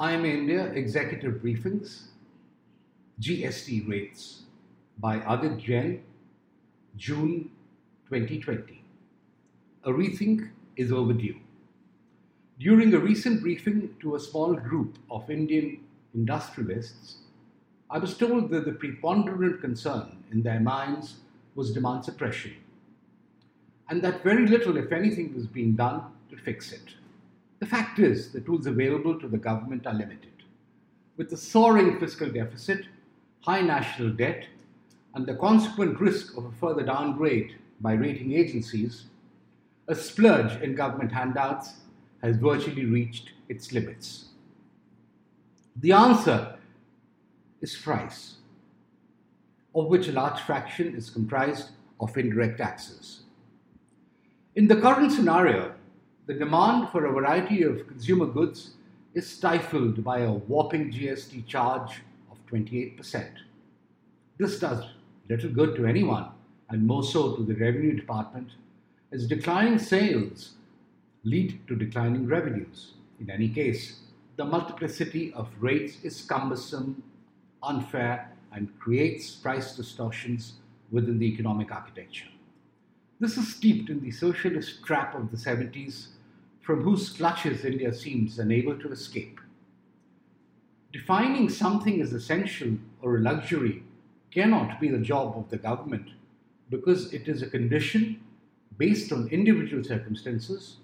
IMA India Executive Briefings, GST Rates by Adit Jain, June 2020. A rethink is overdue. During a recent briefing to a small group of Indian industrialists, I was told that the preponderant concern in their minds was demand suppression, and that very little, if anything, was being done to fix it. The fact is, the tools available to the government are limited. With the soaring fiscal deficit, high national debt, and the consequent risk of a further downgrade by rating agencies, a splurge in government handouts has virtually reached its limits. The answer is price, of which a large fraction is comprised of indirect taxes. In the current scenario, the demand for a variety of consumer goods is stifled by a whopping GST charge of 28%. This does little good to anyone, and more so to the Revenue Department, as declining sales lead to declining revenues. In any case, the multiplicity of rates is cumbersome, unfair, and creates price distortions within the economic architecture. This is steeped in the socialist trap of the 70s from whose clutches India seems unable to escape. Defining something as essential or a luxury cannot be the job of the government because it is a condition based on individual circumstances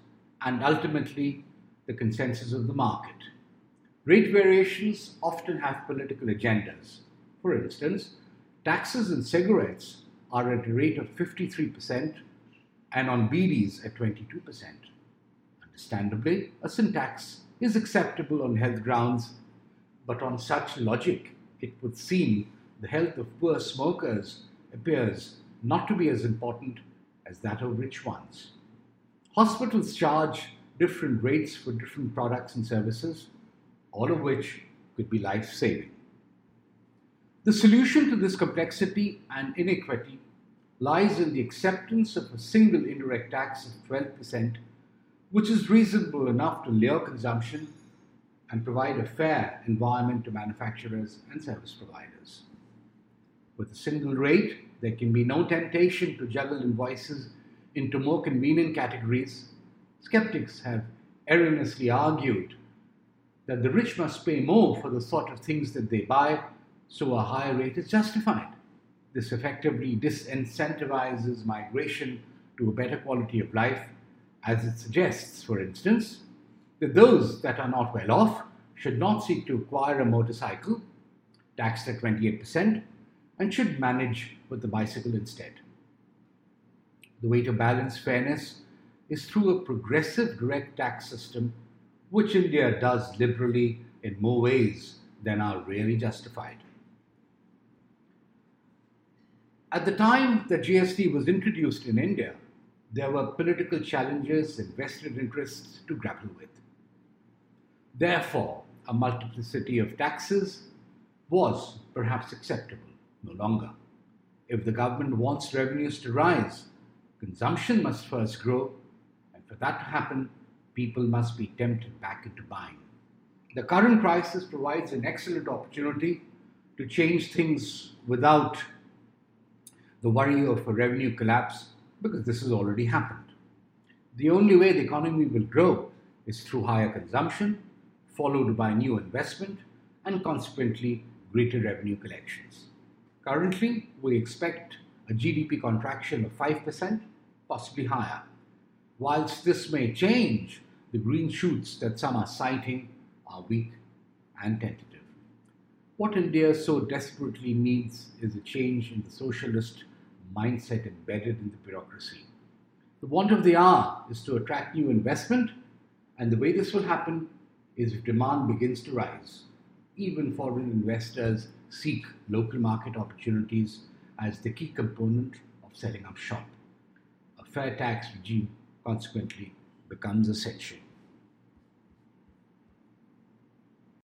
and ultimately the consensus of the market. Rate variations often have political agendas. For instance, taxes on cigarettes are at a rate of 53% and on bidis at 22%. Understandably, a sin tax is acceptable on health grounds, but on such logic, it would seem the health of poor smokers appears not to be as important as that of rich ones. Hospitals charge different rates for different products and services, all of which could be life saving. The solution to this complexity and inequity lies in the acceptance of a single indirect tax of 12% which is reasonable enough to lure consumption and provide a fair environment to manufacturers and service providers. With a single rate, there can be no temptation to juggle invoices into more convenient categories. Skeptics have erroneously argued that the rich must pay more for the sort of things that they buy, so a higher rate is justified. This effectively disincentivizes migration to a better quality of life as it suggests, for instance, that those that are not well off should not seek to acquire a motorcycle, taxed at 28%, and should manage with the bicycle instead. The way to balance fairness is through a progressive direct tax system, which India does liberally in more ways than are really justified. At the time that GST was introduced in India, there were political challenges and vested interests to grapple with. Therefore, a multiplicity of taxes was perhaps acceptable, no longer. If the government wants revenues to rise, consumption must first grow, and for that to happen, people must be tempted back into buying. The current crisis provides an excellent opportunity to change things without the worry of a revenue collapse because this has already happened. The only way the economy will grow is through higher consumption, followed by new investment, and consequently greater revenue collections. Currently, we expect a GDP contraction of 5%, possibly higher. Whilst this may change, the green shoots that some are citing are weak and tentative. What India so desperately needs is a change in the socialist mindset embedded in the bureaucracy. The want of the hour is to attract new investment, and the way this will happen is if demand begins to rise. Even foreign investors seek local market opportunities as the key component of setting up shop. A fair tax regime, consequently, becomes essential.